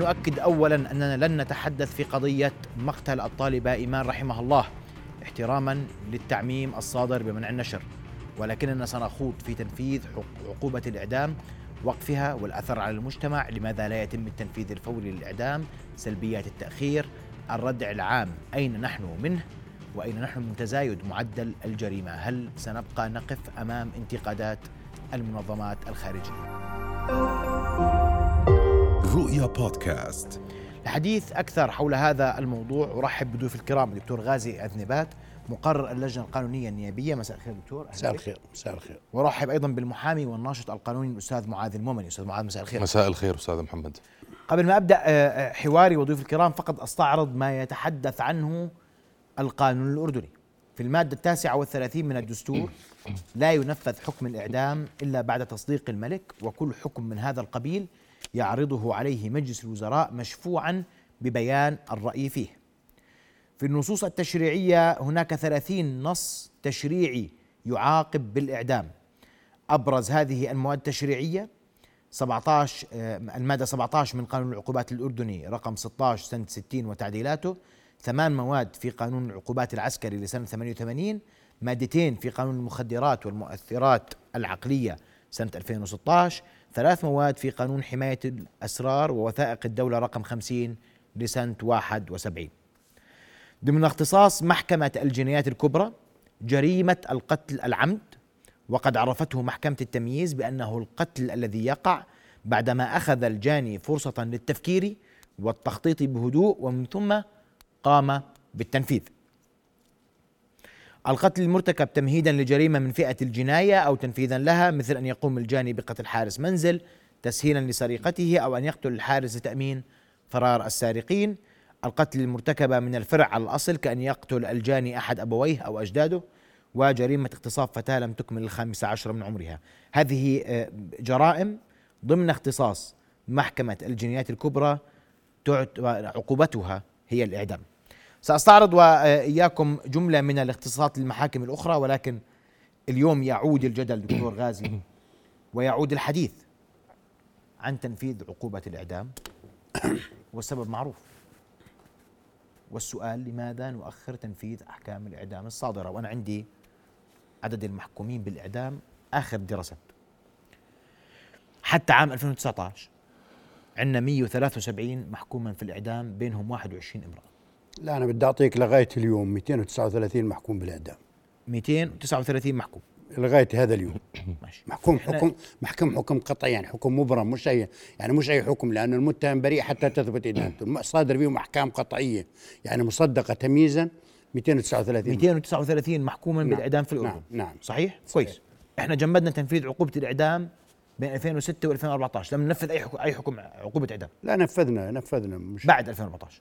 نؤكد اولا أننا لن نتحدث في قضية مقتل الطالبه إيمان رحمها الله احتراما للتعميم الصادر بمنع النشر ولكننا سنخوض في تنفيذ عقوبة الإعدام وقفها والأثر على المجتمع لماذا لا يتم التنفيذ الفوري للإعدام سلبيات التأخير الردع العام أين نحن منه وأين نحن من تزايد معدل الجريمة؟ هل سنبقى نقف أمام انتقادات المنظمات الخارجية؟ رؤيا بودكاست. الحديث أكثر حول هذا الموضوع أرحب بضيوف الكرام الدكتور غازي أذنبات مقرر اللجنة القانونية النيابية. مساء الخير دكتور مساء الخير مساء الخير. ورحب أيضا بالمحامي والناشط القانوني الأستاذ معاذ المؤمني أستاذ معاذ مساء الخير. مساء الخير أستاذ محمد. قبل ما أبدأ آه، آه، حواري وضيوف الكرام فقط أستعرض ما يتحدث عنه القانون الأردني. في المادة التاسعة والثلاثين من الدستور لا ينفذ حكم الإعدام إلا بعد تصديق الملك وكل حكم من هذا القبيل يعرضه عليه مجلس الوزراء مشفوعا ببيان الرأي فيه. في النصوص التشريعية هناك ثلاثين نص تشريعي يعاقب بالإعدام. أبرز هذه المواد التشريعية 17 آه، المادة 17 من قانون العقوبات الأردني رقم 16 سنة 60 وتعديلاته. ثمان مواد في قانون العقوبات العسكري لسنة 88 مادتين في قانون المخدرات والمؤثرات العقلية سنة 2016 ثلاث مواد في قانون حماية الأسرار ووثائق الدولة رقم 50 لسنة 71 ضمن اختصاص محكمة الجنايات الكبرى جريمة القتل العمد وقد عرفته محكمة التمييز بأنه القتل الذي يقع بعدما أخذ الجاني فرصة للتفكير والتخطيط بهدوء ومن ثم قام بالتنفيذ. القتل المرتكب تمهيدا لجريمة من فئة الجناية أو تنفيذا لها مثل أن يقوم الجاني بقتل حارس منزل تسهيلا لسرقته أو أن يقتل الحارس لتأمين فرار السارقين. القتل المرتكب من الفرع على الأصل كأن يقتل الجاني أحد أبويه أو أجداده وجريمة اغتصاب فتاة لم تكمل الخامسه عشر من عمرها. هذه آه، جرائم ضمن اختصاص محكمة الجنايات الكبرى عقوبتها هي الإعدام. سأستعرض وإياكم جملة من الاختصاصات للمحاكم الأخرى ولكن اليوم يعود الجدل دكتور غازي ويعود الحديث عن تنفيذ عقوبة الإعدام والسبب معروف. والسؤال لماذا نؤخر تنفيذ أحكام الإعدام الصادرة؟ وأنا عندي عدد المحكومين بالإعدام آخر دراسات حتى عام 2019 عندنا 173 محكوما في الإعدام بينهم 21 امرأة. لا أنا بدي أعطيك لغاية اليوم 239 محكوم بالإعدام. 239 محكوم. لغاية هذا اليوم. ماشي. محكوم حكم محكم حكم قطعي يعني حكم مبرم مش اي يعني مش أي حكم لأنه المتهم بريء حتى تثبت إدانته. صادر فيهم أحكام قطعية يعني مصدقة تمييزا 239 239 محكوما نعم. بالإعدام في الأردن. نعم. نعم صحيح؟ صحيح. كويس. إحنا جمدنا تنفيذ عقوبة الإعدام بين 2006 و2014 لم ننفذ أي حكم أي حكم عقوبة إعدام. لا نفذنا نفذنا مش بعد 2014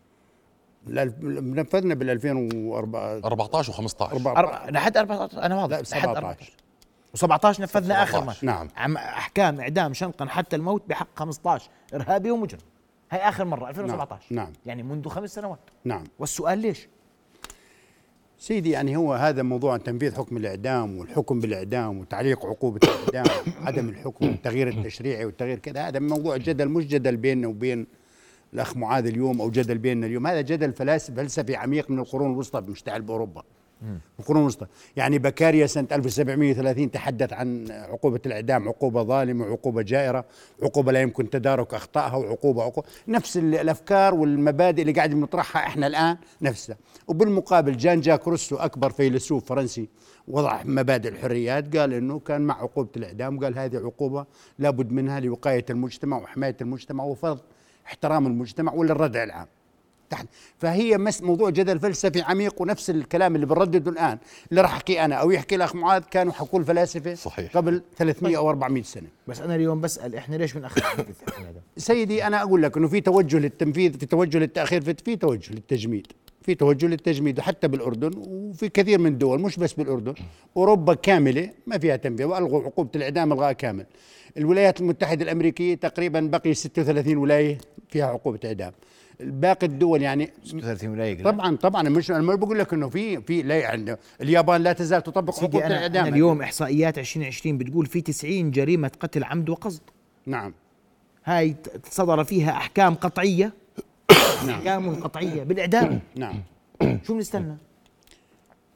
نفذنا بال 2014 و15 لحد 14 أنا واضح. لحد 14 و17 نفذنا آخر ما نعم. عم أحكام إعدام شنقا حتى الموت بحق 15 إرهابي ومجرم. هي آخر مرة 2017 نعم. نعم. يعني منذ خمس سنوات. نعم. والسؤال ليش؟ سيدي يعني هو هذا موضوع تنفيذ حكم الإعدام والحكم بالإعدام وتعليق عقوبة الإعدام عدم الحكم والتغيير التشريعي والتغيير كذا هذا موضوع جدل مش جدل بيننا وبين الأخ معاذ اليوم أو جدل بيننا اليوم. هذا جدل فلسفي عميق من القرون الوسطى مشتعل بأوروبا. القرون الوسطى. يعني بكاريا سنة 1730 تحدث عن عقوبة الإعدام عقوبة ظالمة عقوبة جائرة عقوبة لا يمكن تدارك أخطائها وعقوبة عقوبة. نفس الأفكار والمبادئ اللي قاعد بنطرحها إحنا الآن نفسها. وبالمقابل جان جاك روسو أكبر فيلسوف فرنسي وضع مبادئ الحريات قال إنه كان مع عقوبة الإعدام قال هذه عقوبة لابد منها لوقاية المجتمع وحماية المجتمع وفرض احترام المجتمع ولا الردع العام؟ تحت. فهي مس موضوع جدل فلسفي عميق ونفس الكلام اللي بنردده الآن. اللي راح أحكي أنا. أو يحكي الأخ معاذ كانوا حكوا الفلاسفه صحيح. قبل 300 أو 400 سنة. بس أنا اليوم بسأل إحنا ليش بنأخر سيدي أنا أقول لك إنه في توجه للتنفيذ في توجه للتأخير في, في توجه للتجميد. في توجه للتجميد حتى بالأردن وفي كثير من الدول مش بس بالأردن أوروبا كاملة ما فيها تنفيذ وألغوا عقوبة الإعدام الغاء كامل. الولايات المتحدة الأمريكية تقريبا بقي 36 ولاية فيها عقوبة إعدام. باقي الدول يعني 36 ولاية طبعا طبعا مش أنا ما بقول لك إنه في في لا يعني اليابان لا تزال تطبق عقوبة الإعدام. اليوم إحصائيات 2020 بتقول في 90 جريمة قتل عمد وقصد. نعم. هاي صدر فيها أحكام قطعية. احكام قطعيه بالإعدام. نعم. شو بنستنى؟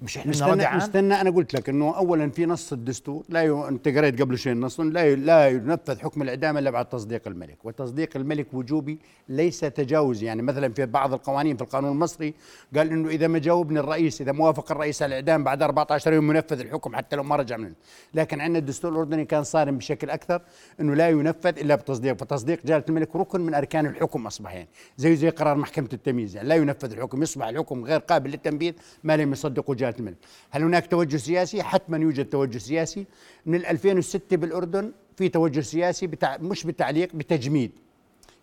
مش إحنا نستنى ردعان نستنى أنا قلت لك إنه اولا في نص الدستور لا ي... أنت قريت قبل شوي النص لا ي... لا ينفذ حكم الإعدام إلا بعد تصديق الملك. وتصديق الملك وجوبي ليس تجاوزي يعني مثلا في بعض القوانين في القانون المصري قال إنه إذا ما جاوبني الرئيس إذا موافق الرئيس على الإعدام بعد 14 يوم ينفذ الحكم حتى لو ما رجع منه. لكن عندنا الدستور الأردني كان صارم بشكل أكثر إنه لا ينفذ إلا بتصديق فتصديق جلاله الملك ركن من أركان الحكم اصبح يعني زي زي قرار محكمة التمييز يعني لا ينفذ الحكم يصبح الحكم غير قابل للتنفيذ ما لم يصدقه جلاله الملك هل هناك توجه سياسي؟ حتما يوجد توجه سياسي. من 2006 بالأردن في توجه سياسي بتع... مش بتعليق بتجميد.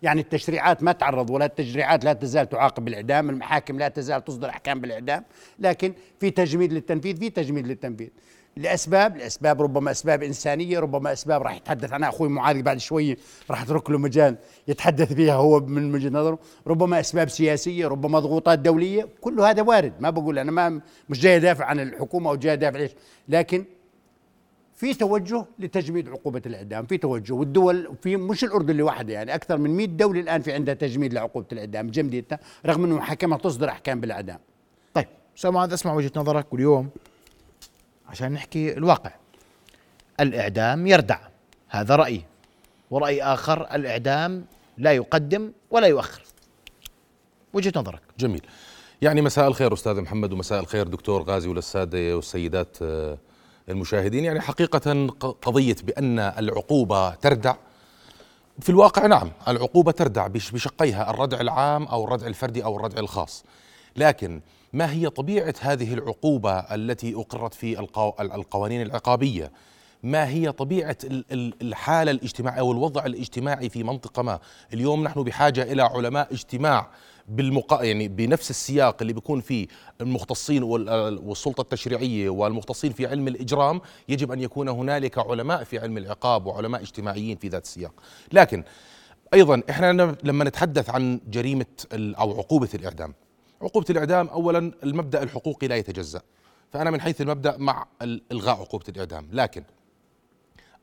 يعني التشريعات ما تعرض ولا التشريعات لا تزال تعاقب بالاعدام، المحاكم لا تزال تصدر أحكام بالإعدام، لكن في تجميد للتنفيذ، في تجميد للتنفيذ. لأسباب، لأسباب ربما أسباب إنسانية، ربما أسباب راح يتحدث عنها أخوي معاذ بعد شوي راح أترك له مجال يتحدث فيها هو من وجهة نظره، ربما أسباب سياسية، ربما ضغوطات دولية، كل هذا وارد، ما بقول أنا ما مش جاي أدافع عن الحكومة أو جاي أدافع ليش، لكن في توجه لتجميد عقوبة الإعدام في توجه. والدول في مش الأردن لوحدها يعني أكثر من 100 دولة الآن في عندها تجميد لعقوبة الإعدام جمديتها رغم أنه محاكمها تصدر أحكام بالإعدام. طيب أستاذ معاذ أسمع وجهة نظرك. واليوم عشان نحكي الواقع. الإعدام يردع. هذا رأيي. ورأي آخر الإعدام لا يقدم ولا يؤخر. وجهة نظرك. جميل. يعني مساء الخير أستاذ محمد ومساء الخير دكتور غازي وللساده والسيدات آه، المشاهدين. يعني حقيقة ق- قضية بأن العقوبة تردع. في الواقع نعم العقوبة تردع بش- بشقيها الردع العام أو الردع الفردي أو الردع الخاص. لكن ما هي طبيعة هذه العقوبة التي أقرت في القو- القوانين العقابية؟ ما هي طبيعة ال- ال- الحالة الاجتماعية أو الوضع الاجتماعي في منطقة ما؟ اليوم نحن بحاجة إلى علماء اجتماع بالمقا يعني بنفس السياق اللي بيكون فيه المختصين وال- والسلطة التشريعية والمختصين في علم الإجرام يجب أن يكون هنالك علماء في علم العقاب وعلماء اجتماعيين في ذات السياق. لكن أيضا إحنا لما نتحدث عن جريمة أو عقوبة الإعدام عقوبة الإعدام اولا المبدأ الحقوقي لا يتجزأ. فأنا من حيث المبدأ مع ال- إلغاء عقوبة الإعدام. لكن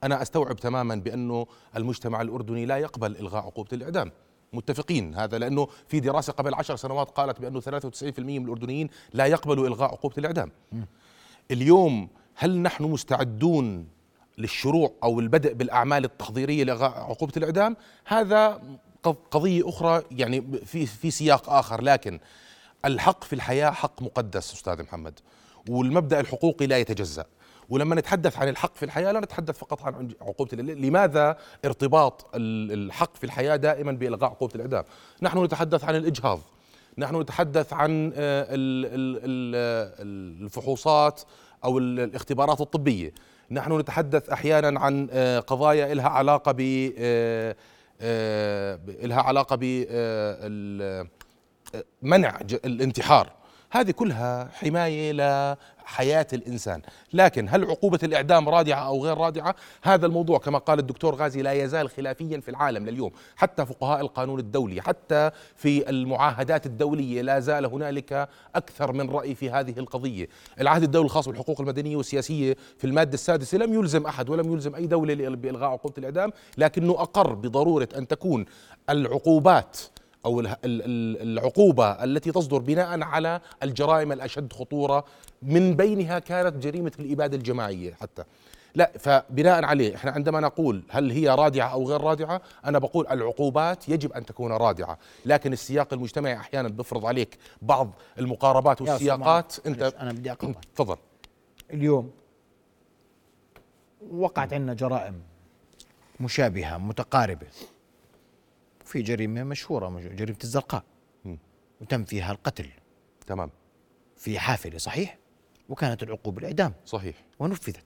أنا أستوعب تماما بانه المجتمع الأردني لا يقبل إلغاء عقوبة الإعدام. متفقين هذا لأنه في دراسة قبل عشر سنوات قالت بانه 93% من الأردنيين لا يقبلوا إلغاء عقوبة الإعدام. اليوم هل نحن مستعدون للشروع أو البدء بالأعمال التحضيرية لإلغاء عقوبة الإعدام؟ هذا ق- قضية أخرى يعني في في سياق آخر. لكن الحق في الحياة حق مقدس أستاذ محمد. والمبدأ الحقوقي لا يتجزأ. ولما نتحدث عن الحق في الحياة لا نتحدث فقط عن الإعدام. لماذا ارتباط ال- الحق في الحياة دائما بإلغاء عقوبة الإعدام؟ نحن نتحدث عن الإجهاض. نحن نتحدث عن آه، ال- ال- ال- الفحوصات ال- الاختبارات الطبية. نحن نتحدث أحيانا عن آه، قضايا لها علاقة ب آه، آه، لها علاقة ب منع الانتحار. هذه كلها حماية لحياة الإنسان، لكن هل عقوبة الإعدام رادعة أو غير رادعة؟ هذا الموضوع كما قال الدكتور غازي لا يزال خلافيا في العالم لليوم، حتى فقهاء القانون الدولي، حتى في المعاهدات الدولية لا زال هنالك أكثر من رأي في هذه القضية، العهد الدولي الخاص بالحقوق المدنية والسياسية في المادة السادسة لم يلزم أحد ولم يلزم أي دولة بالغاء عقوبة الإعدام، لكنه أقر بضرورة أن تكون العقوبات أو ال- ال- ال- العقوبة التي تصدر بناء على الجرائم الأشد خطورة من بينها كانت جريمة الإبادة الجماعية حتى. لا فبناء عليه إحنا عندما نقول هل هي رادعة أو غير رادعة أنا بقول العقوبات يجب أن تكون رادعة. لكن السياق المجتمعي أحيانا بيفرض عليك بعض المقاربات والسياقات. أنت أنا بدي اقطعك تفضل. اليوم وقعت عندنا جرائم مشابهة متقاربة. في جريمة مشهورة مش- جريمة الزرقاء. وتم فيها القتل. تمام. في حافلة صحيح؟ وكانت العقوبة الإعدام. صحيح. ونفذت.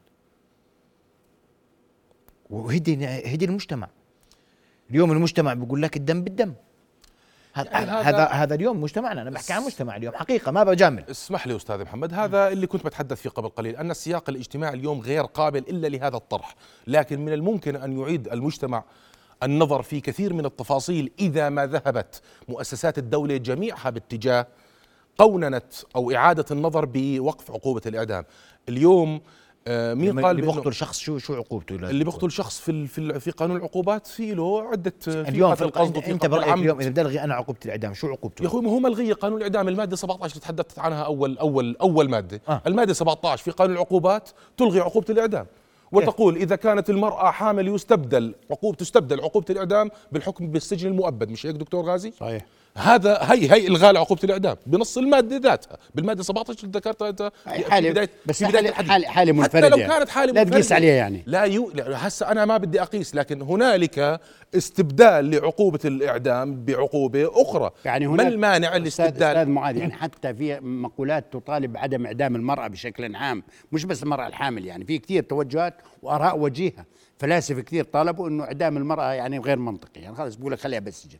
وهدي هدي المجتمع. اليوم المجتمع بيقول لك الدم بالدم. هذا يعني هذا- هذا اليوم مجتمعنا. أنا بحكي عن مجتمع اليوم. حقيقة ما بجامل. اسمح لي أستاذ محمد هذا اللي كنت بتحدث فيه قبل قليل أن السياق الاجتماعي اليوم غير قابل إلا لهذا الطرح. لكن من الممكن أن يعيد المجتمع النظر في كثير من التفاصيل إذا ما ذهبت مؤسسات الدولة جميعها باتجاه قوننة أو إعادة النظر بوقف عقوبة الإعدام اليوم آه، مين قال اللي بيقتل شخص شو شو عقوبته اللي بيقتل شخص في في في قانون العقوبات في له عدة في اليوم في قصد أنت, وفي انت قتل برايك. اليوم إذا بدي ألغي أنا عقوبة الإعدام شو عقوبته؟ يا أخوي ما هو ملغيه قانون الإعدام المادة 17 اللي تحدثت عنها اول اول أول مادة. آه. المادة 17 في قانون العقوبات تلغي عقوبة الإعدام وتقول إذا كانت المرأة حامل يستبدل عقوبه تستبدل عقوبة الإعدام بالحكم بالسجن المؤبد مش هيك دكتور غازي؟ صحيح. هذا هي هي إلغاء عقوبه الإعدام بنص المادة ذاتها. بالمادة 17 اللي ذكرتها أنت حالة بداية بس في الحديث. حالة, حالة منفردة حتى لو يعني. كانت حاله لا تقيس عليها يعني. لا يو هسه أنا ما بدي أقيس لكن هنالك استبدال لعقوبة الإعدام بعقوبة أخرى. يعني ما المانع الاستبدال أستاذ معاذ يعني حتى في مقولات تطالب بعدم إعدام المرأة بشكل عام مش بس المرأة الحامل يعني في كثير توجهات وآراء وجيهة. فلاسفة كثير طالبوا إنه إعدام المرأة يعني غير منطقي يعني خلص بقول لك خليها بالسجن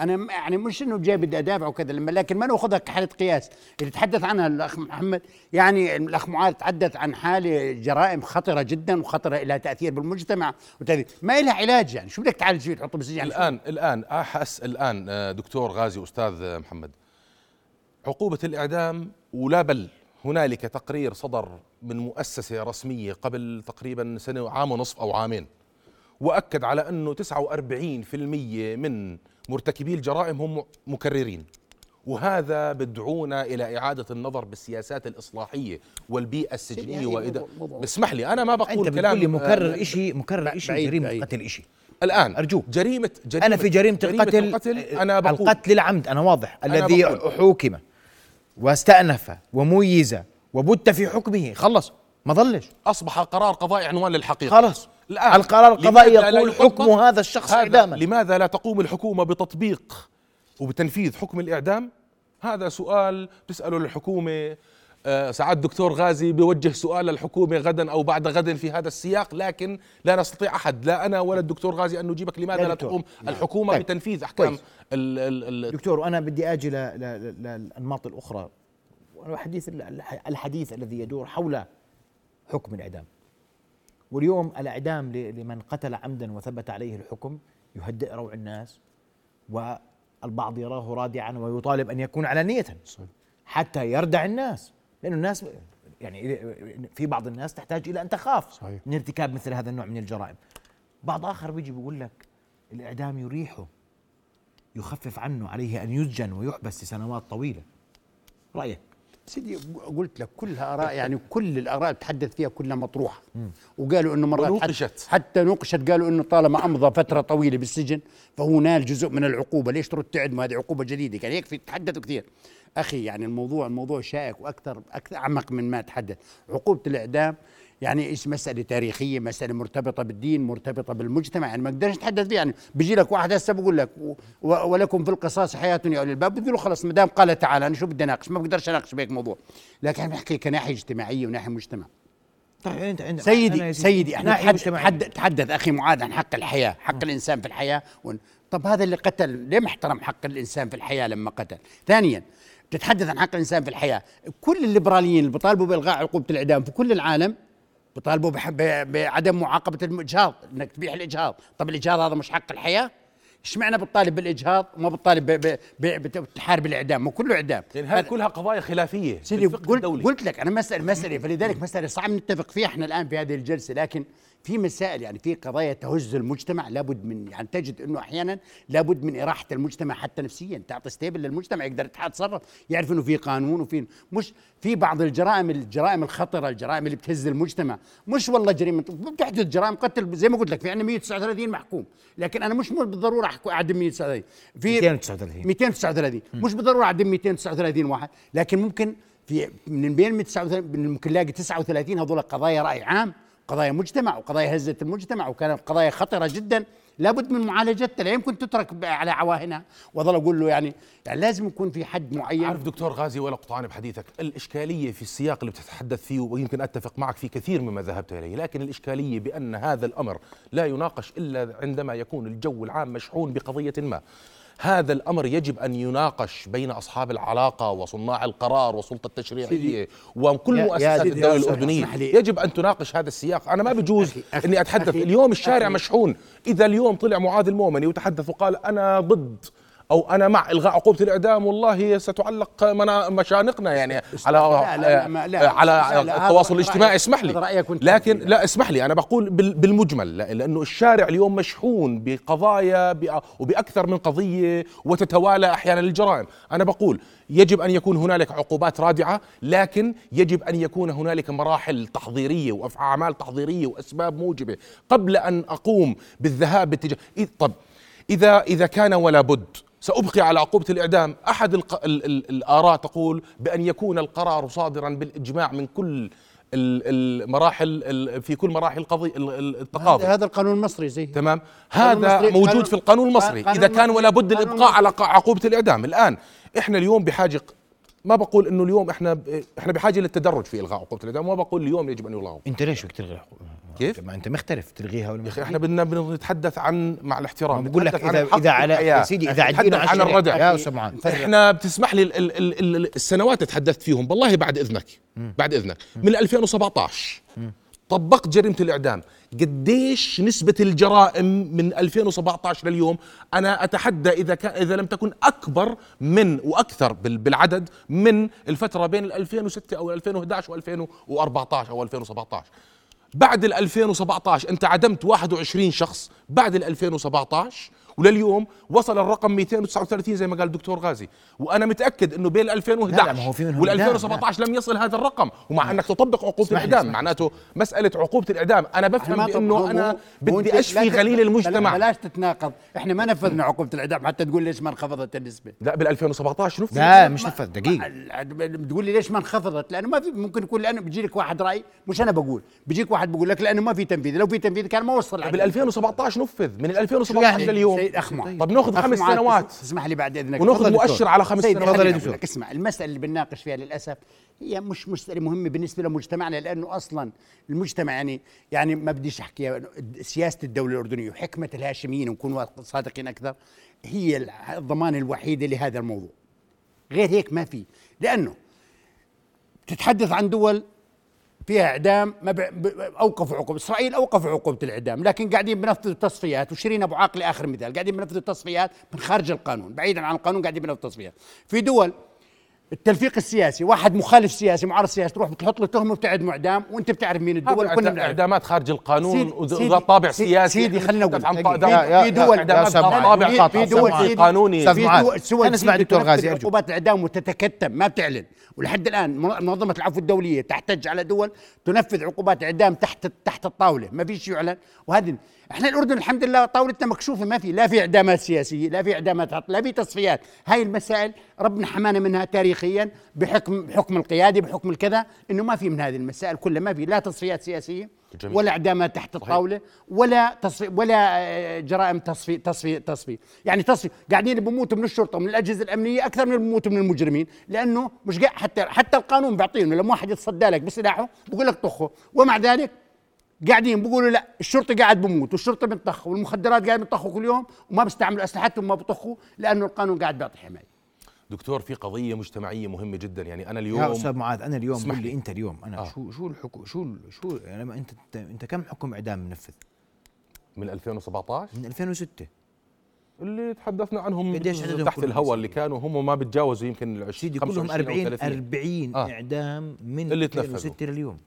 أنا يعني مش إنه جاي بدي أدافع وكذا لما لكن ما ناخذها كحالة قياس. اللي تحدث عنها الأخ محمد يعني الأخ معاذ تحدث عن حالة جرائم خطرة جدا وخطرة لها تأثير بالمجتمع وتأثير. ما لها علاج يعني شو بدك تعالج فيه تحطه بالسجن؟ يعني؟ الان الآن أحس الآن آه، دكتور غازي أستاذ آه، محمد عقوبة الإعدام ولا بل. هنالك تقرير صدر من مؤسسة رسمية قبل تقريبا سنة عام ونصف أو عامين. وأكد على أنه 49% من مرتكبي الجرائم هم مكررين وهذا بدعونا إلى إعادة النظر بالسياسات الإصلاحية والبيئة السجنية يعني وإذا موضوع. اسمح لي أنا ما بقول أنت بتقول كلام لي مكرر آه، شيء مكرر شيء جريمه بعيد. قتل شيء الآن أرجوك. جريمه جريمه أنا في جريمه, القتل, القتل أنا بقول القتل العمد أنا واضح أنا الذي بقول. حوكم واستأنف وميز وبت في حكمه خلص ما ظلش أصبح قرار قضائي عنوان للحقيقة خلص الآن القرار القضائي لا يقول حكم هذا الشخص هذا اعداما لماذا لا تقوم الحكومة بتطبيق وبتنفيذ حكم الإعدام هذا سؤال تسأله للحكومه آه، سعادة الدكتور غازي بيوجه سؤال للحكومة غدا أو بعد غد في هذا السياق لكن لا نستطيع أحد لا أنا ولا الدكتور غازي أن نجيبك لماذا لا دكتور. تقوم نعم. الحكومة طيب. بتنفيذ أحكام. ال ال ال دكتور وأنا بدي أجي ل- ل- ل- للأنماط الأخرى والحديث الحديث الذي يدور حول حكم الإعدام واليوم الإعدام لمن قتل عمدا وثبت عليه الحكم يهدئ روع الناس والبعض يراه رادعا ويطالب أن يكون علانيه حتى يردع الناس. لأنه الناس يعني في بعض الناس تحتاج إلى أن تخاف صحيح. من ارتكاب مثل هذا النوع من الجرائم. بعض آخر بيجي بيقول لك الإعدام يريحه يخفف عنه عليه أن يسجن ويحبس لسنوات طويلة. رأيك؟ سيدي قلت لك كلها اراء يعني كل الآراء تحدث فيها كلها مطروحة. وقالوا إنه مرات ونوقشت. حتى, نوقشت. قالوا إنه طالما أمضى فترة طويلة بالسجن فهو نال جزء من العقوبة. ليش ترد تعدم هذه عقوبة جديدة. يعني يكفي تحدثوا كثير. أخي يعني الموضوع الموضوع شائك وأكثر أكثر أعمق من ما تحدث. عقوبة الإعدام يعني إيش مسألة تاريخية مسألة مرتبطة بالدين مرتبطة بالمجتمع يعني ما أقدرش أتحدث فيها يعني بيجي لك واحد هسه بقول لك ولكم في القصاص حياة يا أولي الباب بقول له خلص ما دام قال تعالى أنا شو بدي أناقش؟ ما بقدرش أناقش بهيك موضوع. لكن إحنا بنحكي كناحيه اجتماعية وناحية مجتمع. طيب انت أنا سيدي. سيدي إحنا تحدث. تحدث, أخي معاذ عن حق الحياة حق الإنسان في الحياة. طب هذا اللي قتل ليه ما احترم حق الإنسان في الحياة لما قتل؟ ثانيا تتحدث عن حق الإنسان في الحياة. كل الليبراليين اللي بيطالبوا بإلغاء عقوبة الإعدام في كل العالم ب- بعدم معاقبة الإجهاض إنك تبيح الإجهاض. طب الإجهاض هذا مش حق الحياة؟ اشمعنى بتطالب بالإجهاض وما بتطالب بتحارب الإعدام ما كله اعدام هاي كلها قضايا خلافية سيدي قلت, الدولي. قلت لك أنا مساله مسألة فلذلك مسألة صعب نتفق فيها إحنا الآن في هذه الجلسة لكن في مسائل يعني في قضايا تهز المجتمع لابد من يعني تجد إنه أحيانا لابد من إراحة المجتمع حتى نفسيا تعطي ستيبل للمجتمع يقدر يتصرف يعرف إنه في قانون وفي مش في بعض الجرائم الجرائم الخطرة الجرائم اللي بتهز المجتمع. مش والله جريمة بتحدث جرائم قتل زي ما قلت لك في عندنا 139 محكوم لكن أنا مش بالضرورة احكي أعدم 139 في 239 239 مش بالضرورة أعدم 239 واحد لكن ممكن في من بين 239 ممكن نلاقي 39 هذول قضايا رأي عام قضايا مجتمع وقضايا هزت المجتمع وكانت قضايا خطرة جدا. لابد من معالجتها لا يمكن تترك على عواهنها. وأظل أقول له يعني, يعني لازم يكون في حد معين. عارف دكتور غازي ولا قطعان بحديثك. الإشكالية في السياق اللي بتتحدث فيه ويمكن أتفق معك في كثير مما ذهبت إليه لكن الإشكالية بأن هذا الأمر لا يناقش إلا عندما يكون الجو العام مشحون بقضية ما. هذا الأمر يجب أن يناقش بين أصحاب العلاقة وصناع القرار والسلطة التشريعية وكل مؤسسات الدولة الأردنية. يجب أن تناقش هذا السياق أنا ما بجوز أخي- أخي- أني أتحدث أخي- اليوم الشارع أخي. مشحون إذا اليوم طلع معاذ المؤمني وتحدث وقال أنا ضد أو أنا مع إلغاء عقوبة الإعدام والله ستعلق مشانقنا يعني على لا، لا، لا، على لا، لا، هذا التواصل الاجتماعي اسمح لي. لكن. لا اسمح لي أنا بقول بال- بالمجمل لا- لأنه الشارع اليوم مشحون بقضايا وبأكثر من قضية وتتوالى أحيانا الجرائم أنا بقول يجب أن يكون هنالك عقوبات رادعة لكن يجب أن يكون هنالك مراحل تحضيرية واعمال تحضيرية وأسباب موجبة. قبل أن أقوم بالذهاب باتجاه طب اذا إذا كان ولا بد سأبقي على عقوبة الإعدام. أحد الق... ال... ال... الآراء تقول بأن يكون القرار صادرا بالإجماع من كل ال- المراحل ال- في كل مراحل القضية ال- ال- التقاضي. هذا القانون المصري زي تمام. هذا المصري- موجود قانون- في القانون المصري. قانون إذا كان ولا بد الابقاء على عقوبة الإعدام. الآن إحنا اليوم بحاجة ما بقول إنه اليوم إحنا إحنا بحاجة للتدرج في إلغاء عقوبة الإعدام. وما بقول اليوم يجب أن يلغى أنت ليش بدك تلغي؟ كيف؟ ما أنت مختلف تلغيها ولا يا أخي إحنا بدنا بنتحدث عن مع الاحترام بقول لك اذا إذا على. يا سيدي إذا عدينا عن الردع يا معاذ إحنا بتسمح لي ال ال ال ال السنوات تحدثت فيهم والله بعد إذنك بعد إذنك. من 2017 طبقت جريمة الإعدام. قديش نسبة الجرائم من 2017 لليوم؟ أنا أتحدى إذا كان إذا لم تكن أكبر من وأكثر بال- بالعدد من الفترة بين ال 2006 أو 2011 و2014 أو 2017 بعد ال 2017 أنت عدمت 21 شخص بعد ال 2017 ولليوم وصل الرقم 239 زي ما قال الدكتور غازي. وأنا متأكد إنه بين 2011 لا، ما هو في منهم وال إعدام، 2017 لم يصل هذا الرقم ومع أنك تطبق عقوبة الإعدام. معناته مسألة عقوبة الإعدام. أنا بفهم بأنه أنا بدي أشفي غليل المجتمع. بلاش تتناقض. إحنا ما نفذنا عقوبة الإعدام حتى تقول ليش ما انخفضت النسبة. لا بال 2017 نفذ لا مش نفذ دقيقه بتقول لي ليش ما انخفضت؟ لأنه ما في ممكن يكون لأنه بيجي لك واحد رأي مش أنا بقول. بيجيك واحد بقول لك لأنه ما في تنفيذ. لو في تنفيذ كان ما وصل بال 2017 نفذ. من ال 2017 يعني؟ لليوم سيد اخ معاذ طب ناخذ خمس سنوات. تسمح لي بعد إذنك. وناخذ. مؤشر على خمس سنوات. اسمع المسألة اللي بنناقش فيها للأسف هي مش مساله مهمه بالنسبة لمجتمعنا لأنه أصلا المجتمع يعني يعني ما بديش أحكي سياسة الدولة الأردنية وحكمة الهاشميين ونكون صادقين أكثر هي الضمان الوحيده لهذا الموضوع. غير هيك ما في. لأنه تتحدث عن دول فيها إعدام ما ب... أوقفوا عقوبه إسرائيل أوقفوا عقوبه الاعدام لكن قاعدين بنفذوا تصفيات وشيرين أبو عاقل آخر مثال قاعدين بنفذوا تصفيات من خارج القانون بعيدا عن القانون قاعدين بنفذوا تصفيات في دول التلفيق السياسي واحد مخالف سياسي معارض سياسي تروح بتحط له تهمة وبتعدم اعدام وأنت بتعرف مين الدول كنا بنعرف اعدامات خارج القانون وذات طابع سيدي- سياسي سيدي خلينا نقول في دول معاذ. طابع في- قاطع في دول- قانوني في. دول سوى نسمع دكتور غازي،. عقوبات الإعدام وتتكتم ما بتعلن ولحد الآن من- منظمة العفو الدولية تحتج على دول تنفذ عقوبات إعدام تحت تحت الطاولة ما فيش يعلن وهذه إحنا الأردن الحمد لله طاولتنا مكشوفة ما في لا في إعدامات سياسية لا في إعدامات لا في تصفيات. هاي المسائل ربنا حمانا منها تاريخيا بحكم بحكم القيادة بحكم الكذا إنه ما في من هذه المسائل كلها ما في لا تصفيات سياسية جميل. ولا إعدامات تحت الطاولة ولا تصفي ولا آه، جرائم تصفي تصفي تصفي. يعني تصفي قاعدين بموتوا من الشرطة ومن الأجهزة الأمنية أكثر من بموتوا من المجرمين لأنه مش حتى حتى القانون بيعطيهم لما واحد يتصدى لك بسلاحه بقول لك طخه ومع ذلك قاعدين بيقولوا لا الشرطه قاعد بموت والشرطه بتطخ والمخدرات قاعد بتطخوا كل يوم وما بيستعملوا أسلحتهم وما بيطخوا لأنه القانون قاعد بيعطي حماية دكتور في قضية مجتمعية مهمة جدا يعني أنا يا اليوم أستاذ معاذ أنا اليوم اسمح قول لي. أنت اليوم أنا آه. شو شو الحكم شو شو يعني لما أنت أنت, كم حكم إعدام منفذ؟ من 2017 من 2006 اللي تحدثنا عنهم قديش عددهم تحت الهواء اللي كانوا هم ما بتجاوزوا يمكن ال 20 سيدي كلهم 25 أو 40 30. 40 آه. إعدام من اللي تنفذوا. 2006 لليوم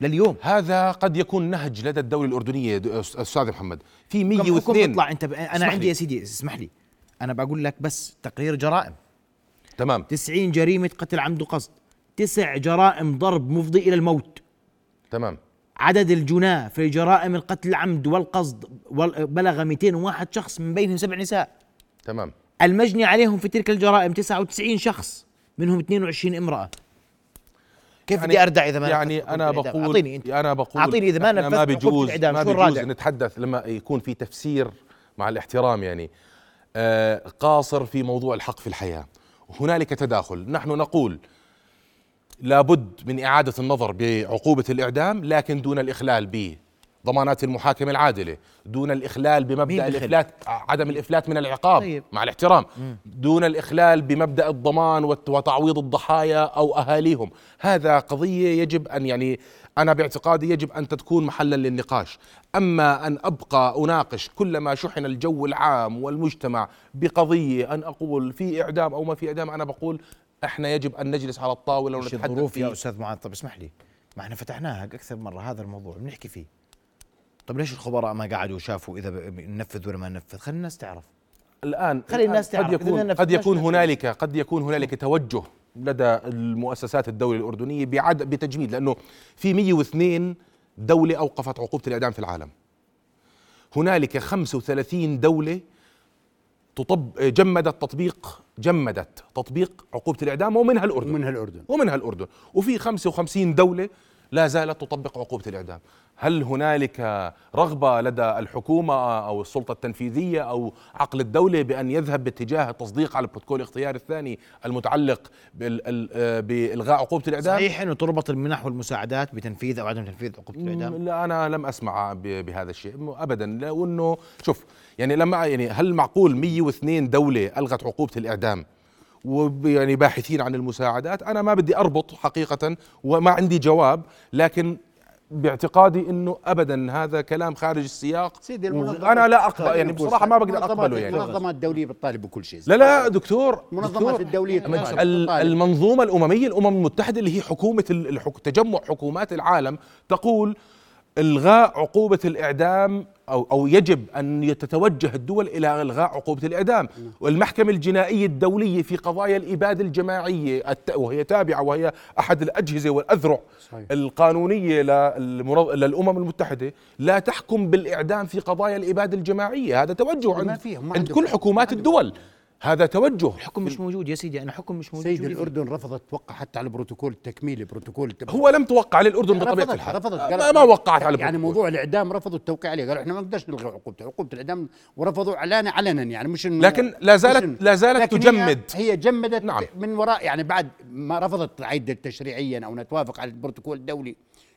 لليوم. هذا قد يكون نهج لدى الدولة الأردنية د- أستاذ محمد. في كم حكم 102 بيطلع؟ أنت ب... أنا عندي. يا سيدي اسمح لي. أنا بقول لك بس تقرير جرائم. تمام. 90 جريمة قتل عمد وقصد تسع جرائم ضرب مفضي إلى الموت. تمام. عدد الجناة في جرائم القتل العمد والقصد وال- بلغ 201 شخص من بينهم سبع نساء. تمام. المجني عليهم في تلك الجرائم 99 شخص منهم 22 امرأة. كيف يعني- بدي أردع إذا ما يعني أنا؟ بقول إعطيني أنت أنا بقول أعطيني إذا ما نفذت ما بيجوز ما بيجوز؟ نتحدث لما يكون في تفسير مع الاحترام يعني آه قاصر في موضوع الحق في الحياة هنالك تداخل نحن نقول لابد من إعادة النظر بعقوبة الإعدام لكن دون الإخلال ضمانات المحاكمة العادلة دون الإخلال بمبدأ؟ الإفلات عدم الإفلات من العقاب طيب. مع الاحترام دون الإخلال بمبدأ الضمان وت- وتعويض الضحايا أو أهاليهم. هذا قضية يجب أن يعني أنا باعتقادي يجب أن تكون محلا للنقاش. أما أن أبقى أناقش كلما شحن الجو العام والمجتمع بقضية أن أقول في إعدام أو ما في إعدام أنا بقول إحنا يجب أن نجلس على الطاولة ونتحدث الظروف يا أستاذ معاذ. طب اسمح لي. ما إحنا فتحناها أكثر مرة هذا الموضوع بنحكي فيه. طب ليش الخبراء ما قعدوا وشافوا إذا ننفذ ولا ما ننفذ؟ خلي الناس تعرف. الآن خلي الناس قد تعرف. إذا يكون قد يكون. هنالك قد يكون هنالك توجه لدى المؤسسات الدولة الأردنية بعد بتجميد لأنه في 102 دولة أوقفت عقوبة الإعدام في العالم. هنالك 35 دولة تطب جمدت تطبيق جمدت تطبيق عقوبة الإعدام ومنها الأردن. ومنها الأردن. ومنها الأردن. وفي 55 دولة لا زالت تطبق عقوبة الإعدام. هل هنالك رغبة لدى الحكومة أو السلطة التنفيذية أو عقل الدولة بأن يذهب باتجاه التصديق على البروتوكول الاختياري الثاني المتعلق آه، بإلغاء عقوبة الإعدام؟ صحيح إنه تربط المنح والمساعدات بتنفيذ أو عدم تنفيذ عقوبة الإعدام. لا أنا لم أسمع بهذا الشيء. ابدا. لأنه شوف يعني لما يعني هل معقول 102 دولة ألغت عقوبة الإعدام ويعني باحثين عن المساعدات؟ أنا ما بدي أربط حقيقة وما عندي جواب لكن باعتقادي إنه ابدا هذا كلام خارج السياق. سيدي أنا لا اقبل يعني بصراحة ما بقدر أقبله يعني. المنظمات الدولية بتطالب بكل شيء. لا لا دكتور المنظمات الدولية ال- تطالب. المنظومة الأممية الأمم المتحدة اللي هي الحك... تجمع حكومات العالم تقول إلغاء عقوبة الإعدام أو أو يجب أن تتوجه الدول إلى إلغاء عقوبة الإعدام والمحكمة الجنائية الدولية في قضايا الإبادة الجماعية وهي تابعة وهي أحد الأجهزة والأذرع صحيح. القانونية. للأمم المتحدة لا تحكم بالإعدام في قضايا الإبادة الجماعية هذا توجه عند, عند كل حكومات الدول هذا توجه الحكم مش موجود يا سيدي أنا حكم مش موجود سيد شو بدي فيه؟ الاردن رفضت توقع حتى على البروتوكول التكميلي بروتوكول. هو لم توقع على الأردن بطبيعة الحال رفضت ما, ما وقعت على يعني. موضوع الإعدام رفضوا التوقيع عليه قالوا إحنا ما نقدرش نلغي عقوبته عقوبة الإعدام ورفضوا علنا علنا يعني مش إنه لكن لا زالت- إنه- لا زالت تجمد. هي, هي جمدت نعم. من وراء يعني بعد ما رفضت تعيد تشريعيا أو نتوافق على البروتوكول الدولي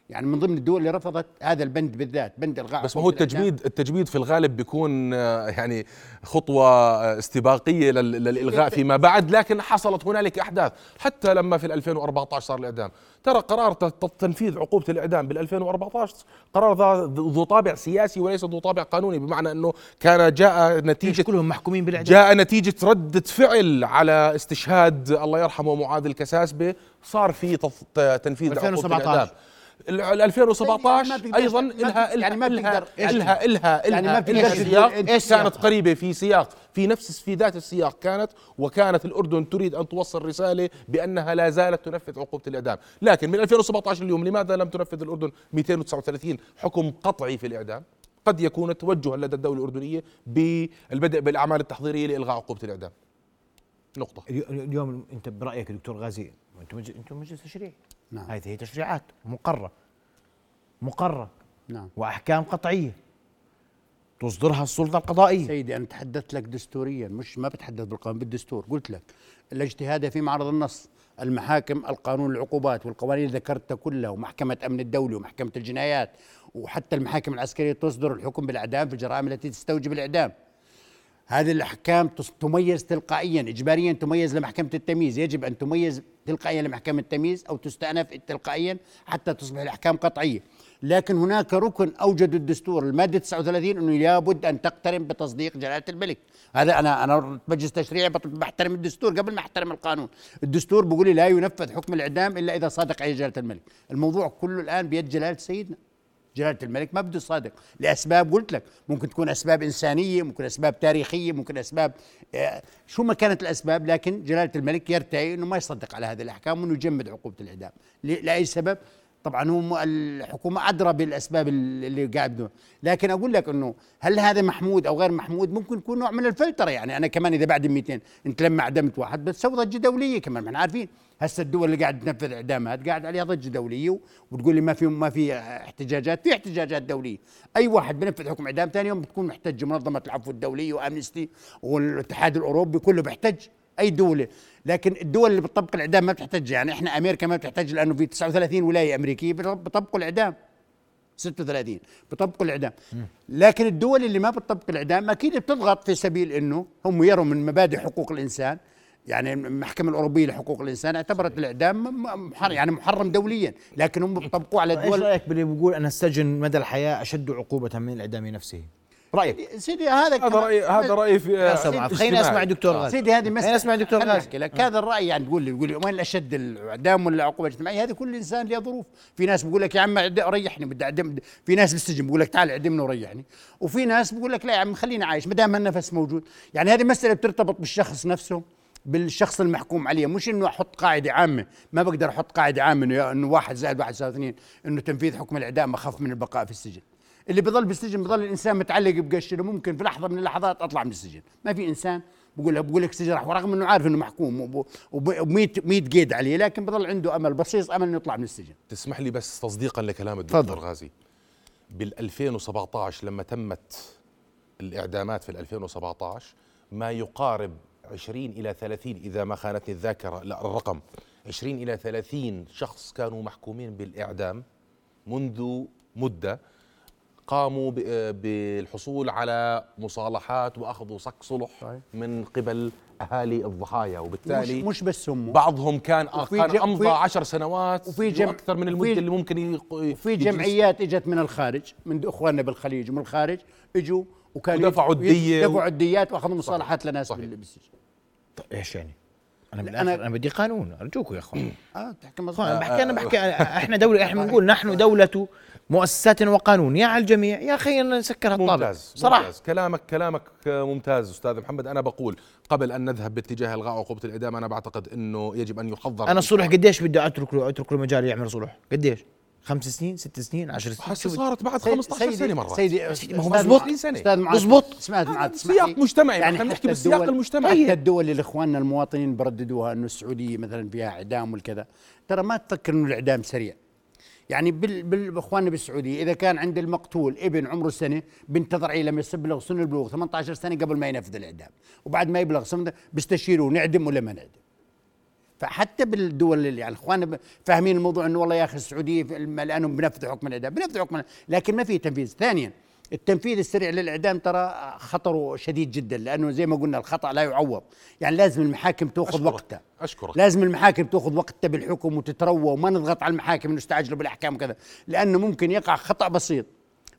يعني من ضمن الدول اللي رفضت هذا البند بالذات بند إلغاء بس ما هو. التجميد التجميد في الغالب بيكون آه، يعني خطوة آه، استباقية لل- للإلغاء فيما بعد لكن حصلت هنالك أحداث حتى لما في 2014 صار الإعدام ترى قرار تنفيذ عقوبة الإعدام بال 2014 قرار ذو طابع سياسي وليس ذو طابع قانوني بمعنى أنه كان جاء نتيجة كلهم محكومين بالإعدام جاء نتيجة ردة فعل على استشهاد الله يرحمه معاذ الكساسبة صار في تنفيذ عقوبة 2017. ال- ال 2017 يعني ما بتقدرش- أيضا بت- يعني ما الها بتقدر- الها الها يعني ما الها تقول السياق إيش كانت سياقها؟ قريبة في سياق. في نفس في ذات السياق كانت وكانت الأردن تريد أن توصل رسالة بأنها لا زالت تنفذ عقوبة الإعدام. لكن من 2017 اليوم لماذا لم تنفذ الأردن 239 حكم قطعي في الإعدام؟ قد يكون توجها لدى الدولة الأردنية بالبدء بالأعمال التحضيرية لإلغاء عقوبة الإعدام. نقطة. اليو- اليوم أنت برأيك دكتور غازي أنتم. أنتم مجلس تشريع نعم. هذه هي تشريعات مقررة. مقررة. نعم. وأحكام قطعية. تصدرها السلطة القضائية. سيدي أنا تحدثت لك دستوريا مش ما بتحدث بالقانون بالدستور. قلت لك الاجتهاد في معرض النص المحاكم القانون العقوبات والقوانين اللي ذكرتها كلها ومحكمة أمن الدولي ومحكمة الجنايات وحتى المحاكم العسكرية تصدر الحكم بالإعدام في الجرائم التي تستوجب الإعدام. هذه الأحكام تس- تميز تلقائيا اجباريا تميز لمحكمة التمييز. يجب أن تميز تلقائيا لمحكمة التمييز أو تستأنف تلقائيا حتى تصبح الأحكام قطعية. لكن هناك ركن أوجد الدستور المادة 39 أنه لابد أن تقترن بتصديق جلالة الملك. هذا أنا أنا مجلس تشريعي بحترم الدستور قبل ما أحترم القانون. الدستور بيقول لي لا ينفذ حكم الإعدام إلا إذا صادق عليه جلالة الملك. الموضوع كله الآن بيد جلالة سيدنا. جلالة الملك ما بده صادق. لأسباب قلت لك ممكن تكون أسباب إنسانية ممكن أسباب تاريخية ممكن أسباب آه، شو ما كانت الأسباب لكن جلالة الملك يرتئي أنه ما يصدق على هذه الأحكام وأنه يجمد عقوبة الإعدام. ل- لأي سبب؟ طبعا هو م- الحكومة أدرى بالأسباب ال- اللي قاعد لكن أقول لك أنه هل هذا محمود أو غير محمود ممكن يكون نوع من الفلترة يعني أنا كمان إذا بعد 200 أنت لما أعدمت واحد بتسوي ضجة دولية كمان. ما إحنا عارفين هسه الدول اللي قاعد تنفذ إعدامات قاعد عليها ضجة دولية و- وتقول لي ما في ما في احتجاجات. في احتجاجات دولية. أي واحد بنفذ حكم إعدام ثاني يوم بتكون محتج منظمة العفو الدولية وأمنستي والاتحاد الأوروبي كله بيحتج. أي دولة. لكن الدول اللي بتطبق الإعدام ما بتحتج يعني إحنا أمريكا ما بتحتج لأنه في 39 ولاية أمريكية بيطبقوا الإعدام. 36 بطبقوا الإعدام. لكن الدول اللي ما بتطبق الإعدام أكيد بتضغط في سبيل إنه هم يروا من مبادئ حقوق الإنسان. يعني المحكمة الأوروبية لحقوق الإنسان اعتبرت الإعدام م- محر يعني محرم دوليا. لكن هم بيطبقوه على إيش الدول رأيك باللي بيقول ان السجن مدى الحياة أشد عقوبة من الإعدام نفسه؟ رأيك؟ سيدي هذا هذا كمان- راي هذا رأي في آه، خليني. أسمع دكتور غازي. سيدي هذه خليني أسمع دكتور غازي. لك هذا الرأي يعني تقول لي بيقول لي وين أشد الإعدام ولا العقوبه الاجتماعيه هذه كل إنسان له ظروف. في ناس بيقول لك يا عم ريحني بدي اعدم في ناس بالسجن بيقول لك تعال اعدمني وريحني. وفي ناس بيقول لك لا يا عم خليني عايش ما دام النفس موجود. يعني هذه مسألة بترتبط بالشخص نفسه بالشخص المحكوم عليه. مش إنه أحط قاعدة عامة. ما بقدر أحط قاعدة عامة انه إنه واحد زائد واحد يساوي اثنين إنه تنفيذ حكم الإعدام أخف من البقاء في السجن. اللي بضل بالسجن بضل الإنسان متعلق بقشره ممكن في لحظة من اللحظات أطلع من السجن. ما في إنسان بقول بقول لك سجن ورغم إنه عارف إنه محكوم و100 100 قيد عليه لكن بضل عنده أمل بسيط أمل إنه يطلع من السجن. تسمح لي بس تصديقا لكلام الدكتور تفضل. غازي. بال 2017 لما تمت الإعدامات في ال 2017 ما يقارب 20 إلى 30 إذا ما خانتني الذاكرة لا الرقم 20 إلى 30 شخص كانوا محكومين بالإعدام منذ مدة قاموا ب- بالحصول على مصالحات وأخذوا صك صلح صحيح. من قبل أهالي الضحايا. مش, وبالتالي مش بس هم. بعضهم كان وفي كان أمضى وفي- عشر سنوات وفي جم- أكثر من المدة وفي- اللي ممكن يق- في يجلس. جمعيات إجت من الخارج من إخواننا بالخليج ومن الخارج إجوا وكانوا ودفعوا و- دفعوا الديات وأخذوا مصالحات لناس بالسجن طيب إيش يعني؟ أنا بالآخر أنا بدي قانون ارجوكم يا أخوان. آه تحكي مظبوط أنا بحكي أنا بحكي إحنا دولة إحنا بنقول نحن دولة مؤسسات وقانون. يا على الجميع يا أخي نسكر هالطابع ممتاز صراحة. ممتاز. كلامك كلامك ممتاز أستاذ محمد. أنا بقول قبل أن نذهب باتجاه إلغاء عقوبة الإعدام أنا بعتقد إنه يجب أن يحضر أنا الصلح قديش بدي أترك له أترك له مجال يعمل صلح؟ قديش؟ خمس سنين ست سنين عشر سنين؟ حسي صارت بعد سيدي- 15 سنة مرات. سيدي سيدي، ما هو مزبوط. أستاذ معاذ مزبوط. سمعت معاذ سياق. مجتمعي، يعني نحن نحكي حتى بالسياق الدول- المجتمعي. حتى الدول اللي إخواننا المواطنين برددوها إنه السعودية مثلا فيها إعدام والكذا. ترى ما تفكر إنه الإعدام سريع. يعني بال بال اخواننا بالسعوديه إذا كان عند المقتول ابن عمره سنة بنتظر عليه لما يبلغ سن البلوغ 18 سنة قبل ما ينفذ الإعدام. وبعد ما يبلغ سن بيستشيروا نعدم ولا ما نعدم. فحتى بالدول اللي يعني اخواننا فاهمين الموضوع إنه والله يا أخي السعودية لأنهم بنفذوا حكم الإعدام بنفذوا حكم الإعدام، لكن ما في تنفيذ. ثانيا التنفيذ السريع للإعدام ترى خطره شديد جدا لأنه زي ما قلنا الخطأ لا يعوض يعني لازم المحاكم تأخذ أشكرك. وقتها أشكرك. لازم المحاكم تأخذ وقتها بالحكم وتتروى وما نضغط على المحاكم إنه بالأحكام وكذا لأنه ممكن يقع خطأ بسيط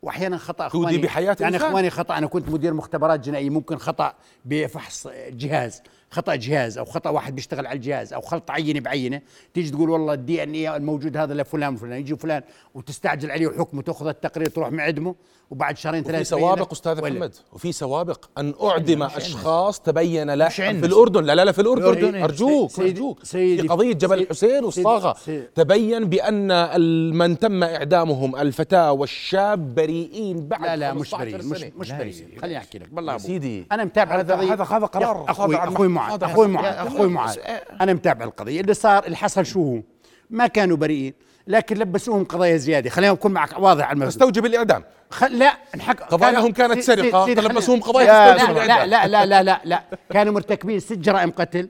واحيانا خطأ اخواني بحياة يعني. إخواني خطأ أنا كنت مدير مختبرات جنائيه ممكن خطأ بفحص جهاز خطأ جهاز أو خطأ واحد بيشتغل على الجهاز أو خلط عينة بعينة تيجي تقول والله الدي إن اي الموجود هذا لفلان وفلان يجي فلان وتستعجل عليه حكمه تأخذ التقرير تروح معدمه وبعد شهرين وفي ثلاثة سوابق أستاذ. محمد وفي سوابق أن أعدم أشخاص تبين لاحقا عندنا. في الأردن لا لا لا في الأردن الأردن؟ أرجوك سيدي- أرجوك سيدي- في قضية جبل سيدي- الحسين والصاغة تبين بأن من تم إعدامهم الفتاه والشاب بريئين بعد لا لا مش 15 بريء مش لا سيدي. خليني أحكي لك بالله. سيدي، أنا متابع هذا- هذا- قرار أخوي أخوي معاذ أخوي معاذ أخوي معاذ. أنا متابع القضية اللي صار اللي حصل شو هو؟ ما كانوا بريئين لكن لبسوهم قضايا زيادة. خلينا نكون معك واضح على المبدأ. تستوجب الاعدام خل... لا نحك... قضاياهم كانت فلبسوهم خلينا- قضايا لا تستوجب لا, الإعدام. لا لا لا لا لا. كانوا مرتكبين ست جرائم قتل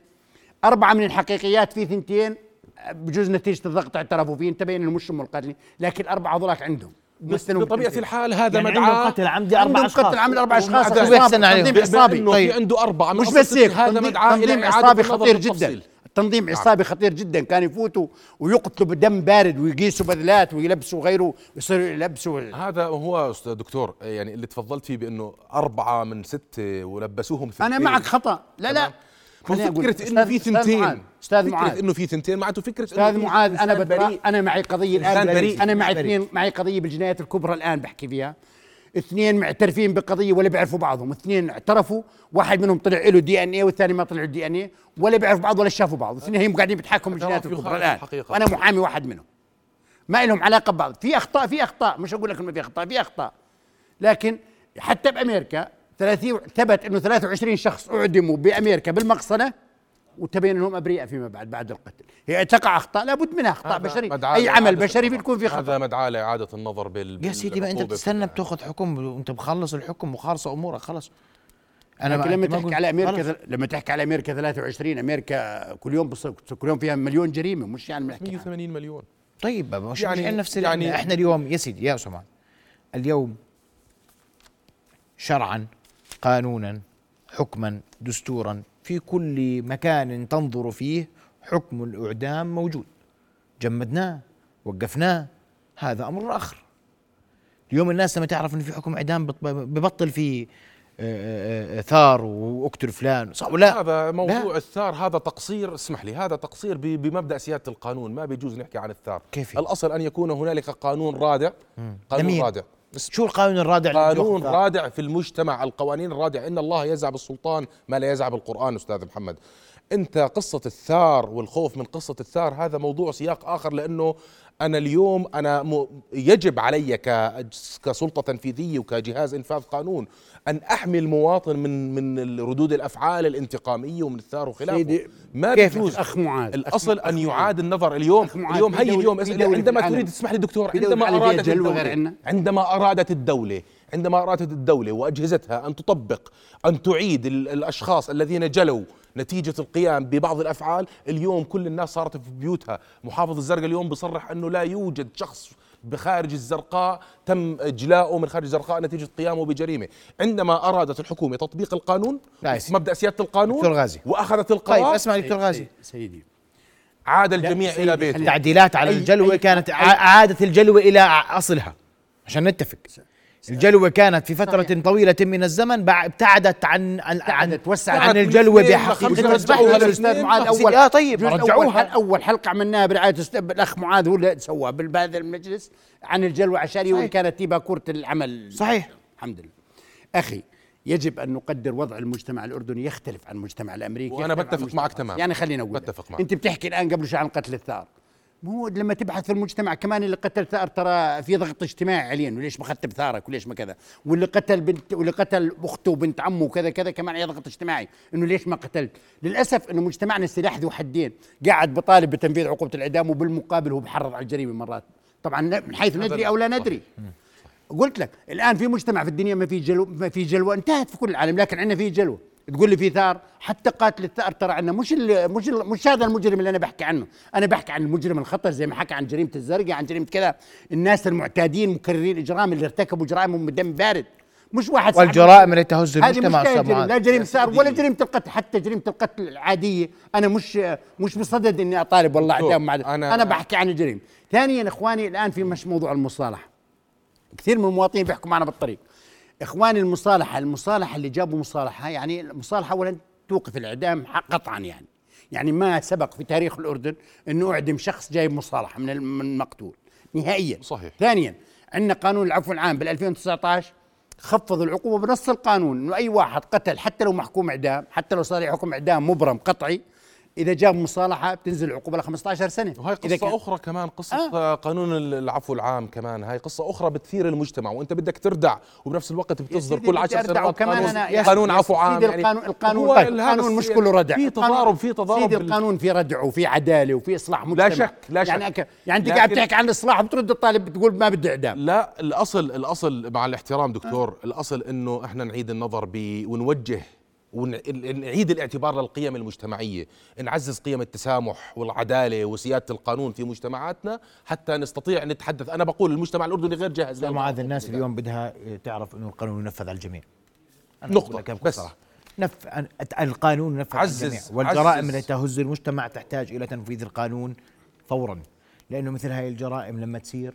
أربعة من الحقيقيات في ثنتين بجوز نتيجة الضغط اعترفوا فيه تبين إنه مش هم القاتلين لكن أربعة هذولاك عندهم. بطبيعة. الحال هذا يعني مدعاة عندهم قتل عمدي أربع اشخاص قتل عمل أربع أشخاص ومع ذلك عصابة، بيحسن عليهم. تنظيم عصابي طيب. في عنده أربعة. من مش بس هيك؟ هذا تنظيم إعادة عصابي خطير. جدا. تنظيم عصابي خطير جدا. كان يفوتوا ويقتلوا بدم بارد ويقيسوا بذلات ويلبسوا غيره ويصيروا يلبسوا هذا هو أستاذ دكتور يعني اللي تفضلت فيه بأنه أربعة من ستة ولبسوهم أنا. معك خطأ. لا لا. فكرة إنه في ثنتين. معاذ، أستاذ فكرة معاذ إنه في ثنتين معناته فكرة أستاذ معاذ أنا بريء. أنا معي قضية الآن بريء. أنا معي. اثنين معي قضية بالجنايات الكبرى الآن بحكي فيها. اثنين معترفين بقضية ولا بيعرفوا بعضهم. اثنين اعترفوا واحد منهم طلع له دي إن اي والثاني ما طلع دي إن اي ولا بيعرفوا بعض ولا شافوا بعض. الاثنين هم قاعدين بيتحاكموا بالجنايات الكبرى الآن. وأنا محامي واحد منهم. ما لهم علاقة ببعض. في أخطاء في أخطاء. مش أقول لك ما في أخطاء في أخطاء. لكن حتى بأمريكا 30 ثبت إنه 23 شخص أعدموا بأمريكا بالمقصله وتبين انهم أبرياء فيما بعد بعد القتل هي تقع أخطاء لابد منها أخطاء هذا بشري مدعاة أي عمل بشري. بيكون في خطأ هذا مدعاة لإعادة النظر بال يا سيدي ما أنت بتستنى بتاخذ حكم وأنت مخلص الحكم وخالصه أمورك خلص أنا لكن ما- لما ما تحكي على أمريكا خلص. لما تحكي على أمريكا 23 أمريكا كل يوم بص... كل يوم فيها مليون جريمة مش يعني بنحكي عنها. 180 مليون طيب بابا مش يعني- يعني نفس يعني- يعني إحنا اليوم يا سيدي يا سمان اليوم شرعا قانونا حكما دستورا في كل مكان تنظر فيه حكم الإعدام موجود جمدناه وقفناه هذا أمر آخر اليوم الناس لما تعرف أن في حكم إعدام بط- ببطل في آه، آه، آه، ثار وأقتل فلان صح ولا هذا موضوع لا. الثار هذا تقصير اسمح لي هذا تقصير بمبدأ سيادة القانون ما بيجوز نحكي عن الثار كيف؟ الأصل أن يكون هنالك قانون رادع قانون؟ رادع شو القانون الرادع قانون؟ رادع في المجتمع. القوانين الرادعة. إن الله يزع بالسلطان ما لا يزع بالقرآن أستاذ محمد. أنت قصة الثار والخوف من قصة الثار هذا موضوع سياق آخر لأنه أنا اليوم أنا م... يجب علي ك... كسلطة تنفيذية وكجهاز إنفاذ قانون أن أحمي المواطن من من ردود الأفعال الانتقامية ومن الثار وخلافه سيدي، ما كيف؟ بيجوز أخ معاذ الأصل أخ أن معاذ. يعاد النظر اليوم اليوم هي اليوم عندما. تريد تسمح لي دكتور عندما غير عنا. عندما أرادت الدولة عندما أرادت الدولة وأجهزتها أن تطبق أن تعيد ال- الأشخاص الذين جلوا نتيجة القيام ببعض الأفعال. اليوم كل الناس صارت في بيوتها. محافظ الزرقاء اليوم بصرح أنه لا يوجد شخص بخارج الزرقاء تم إجلاؤه من خارج الزرقاء نتيجة قيامه بجريمة. عندما أرادت الحكومة تطبيق القانون لا يا سيدي. مبدأ سيادة القانون دكتور غازي. وأخذت طيب القرار اسمع دكتور غازي. سيدي. عاد الجميع سيدي، إلى بيته. خلينا- تعديلات على أي- الجلوة أي- كانت أي- ع- عادت الجلوة إلى أصلها عشان نتفق. الجلوة كانت في فترة صحيح. طويلة من الزمن ابتعدت عن عن عن, ابتعدت، وسعت. عن الجلوة بحقيقة رجعوها. الاستاذ معاذ أول آه طيب، رجعوها. أول حل أول حلقة عملناها برعاية است- الاخ معاذ هو اللي سواها بهذا المجلس عن الجلوة عشان وإن صحيح. كانت هي باكوره العمل صحيح. الحمد لله أخي يجب أن نقدر وضع المجتمع الأردني يختلف عن المجتمع الأمريكي عن بتفق معك الفرنسي. تمام. يعني خلينا أقول بتفق. معك. أنت بتحكي الآن قبل شوي عن قتل الثار هو لما تبحث في المجتمع كمان اللي قتل ثار ترى في ضغط اجتماعي عليه وليش ما اخذت بثارك وليش ما كذا؟ واللي قتل بنت واللي قتل أخته وبنت عمه وكذا كذا كمان عليه ضغط اجتماعي إنه ليش ما قتلت؟ للأسف إنه مجتمعنا سلاح ذو حدين قاعد بطالب بتنفيذ عقوبة الإعدام وبالمقابل هو بحرض على الجريمة مرات. طبعا من حيث ندري أو لا ندري. قلت لك الآن في مجتمع في الدنيا ما في جلو ما في جلوة انتهت في كل العالم لكن عندنا في جلوة. تقول لي في ثار؟ حتى قاتل الثار ترى عندنا مش ال مش ال مش هذا المجرم اللي أنا بحكي عنه. أنا بحكي عن المجرم الخطر زي ما حكى عن جريمة الزرقاء عن جريمة كذا. الناس المعتادين مكررين الاجرام اللي ارتكبوا جرائمهم بدم بارد. مش واحد صاحب- والجرائم اللي تهز المجتمع معاذ. لا جريمة ثار ولا. جريمة القتل. حتى جريمة القتل العادية أنا مش مش بصدد إني أطالب والله اعدام مع أنا- أنا, بحكي عن الجريمة. ثانيا إخواني الآن في مش موضوع المصالحة. كثير من المواطنين بيحكوا معنا بالطريق. إخواني المصالحة المصالحة اللي جابوا مصالحة يعني المصالحة اولا توقف الإعدام قطعا يعني يعني ما سبق في تاريخ الأردن انه أعدم شخص جايب مصالحة من الم- من المقتول نهائيا صحيح. ثانيا عندنا قانون العفو العام بال 2019 خفض العقوبة بنص القانون إنه أي واحد قتل حتى لو محكوم إعدام حتى لو صار حكم إعدام مبرم قطعي إذا جاب مصالحة بتنزل العقوبه ل 15 سنة وهي إذا قصة كان- أخرى كمان قصة آه. آه. قانون العفو العام كمان هاي قصة أخرى بتثير المجتمع وأنت بدك تردع وبنفس الوقت بتصدر كل بدي عشر أردع سنوات وكمان قانون, أنا قانون عفو عام سيدي القانون القانون هو طيب القانون مش. كله ردع في تضارب في تضارب سيدي القانون في ردع وفي عدالة وفي إصلاح مجتمع شك، لا يعني شك. أك... يعني أنت قاعد بتحكي عن الاصلاح وبترد الطالب بتقول ما بدي إعدام لا الاصل الأصل مع الاحترام دكتور الأصل إنه إحنا نعيد النظر ونوجه ونعيد الاعتبار للقيم المجتمعية نعزز قيم التسامح والعدالة وسيادة القانون في مجتمعاتنا حتى نستطيع نتحدث أنا بقول المجتمع الأردني غير جاهز لهذا معاذ. الناس اليوم بدها تعرف انه القانون ينفذ على الجميع نقطة، بس. صراحة. نف... القانون ينفذ على الجميع والجرائم. التي تهز المجتمع تحتاج إلى تنفيذ القانون فورا لأنه مثل هاي الجرائم لما تصير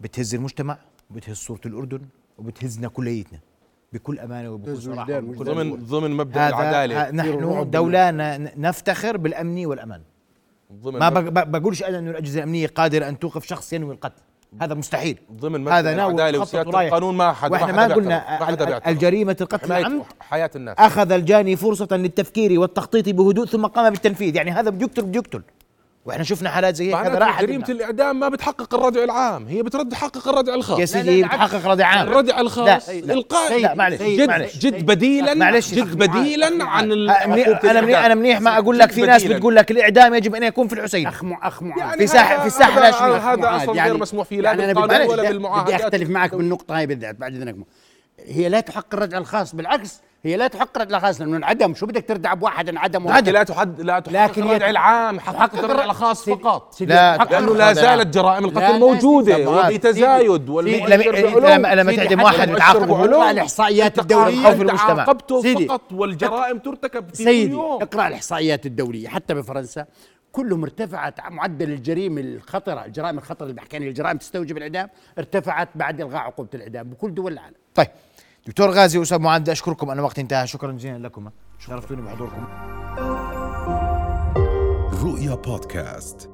بتهز المجتمع وبتهز صورة الأردن وبتهزنا كليتنا بكل أمانة وبكل صراحة وبكل ضمن ضمن مبدأ العدالة. نحن دولة ن- نفتخر بالأمن والأمان. ضمن ما بقولش أنا إنه الأجهزة الأمنية قادرة أن توقف شخص ينوي القتل. هذا مستحيل. ضمن مبدأ هذا ناوي العدالة وسيادة. القانون ما حد وإحنا ما ما حدا قلنا. الجريمة القتل العمد حياة الناس. أخذ الجاني فرصة للتفكير والتخطيط بهدوء ثم قام بالتنفيذ. يعني هذا بده يقتل بده يقتل وإحنا شفنا حالات زي هيك هذا راح جريمة الإعدام ما بتحقق الردع العام هي بترد تحقق الردع الخاص يا سيدي لا، بتحقق رضي عام الردع الخاص لا، لا. إلقاء لا معلش جد جد بديلا معلش. جد بديلا عن أنا منيح. أنا منيح ما أقول لك في ناس. بتقول لك الإعدام يجب أن يكون في الحسين أخ أخ يعني في هذا- في الساحة هذا- الهاشمية. هذا أصلا غير مسموح فيه لا يعني أنا بالقانون ولا بالمعاهدات بدي أختلف معك بالنقطه هاي بالذات بعد إذنك هي لا تحقق الردع الخاص بالعكس هي لا تحقق الاشخاص لأنه انعدم. شو بدك تردع بواحد انعدم عادي لا تحد لا تحقق لكن الردع العام حقق الردع الر- الخاص فقط. لا، لأنه لا زالت جرائم لا، القتل لا، موجودة وفي تزايد لما- لما- تعدم واحد علوم اقرا الإحصائيات الدولية. خوف المجتمع. عاقبته سيدي. فقط والجرائم ترتكب في سيدي اقرأ الإحصائيات الدولية حتى بفرنسا. كلهم ارتفعت معدل الجريمة الخطرة الجرائم الخطرة اللي بحكي عنها الجرائم تستوجب الإعدام ارتفعت بعد إلغاء عقوبة الإعدام بكل دول العالم. طيب. دكتور غازي واستاذ معاذ بدي أشكركم. أنا وقت انتهى. شكرا جزيلا لكم. شرفتوني بحضوركم. رؤيا بودكاست.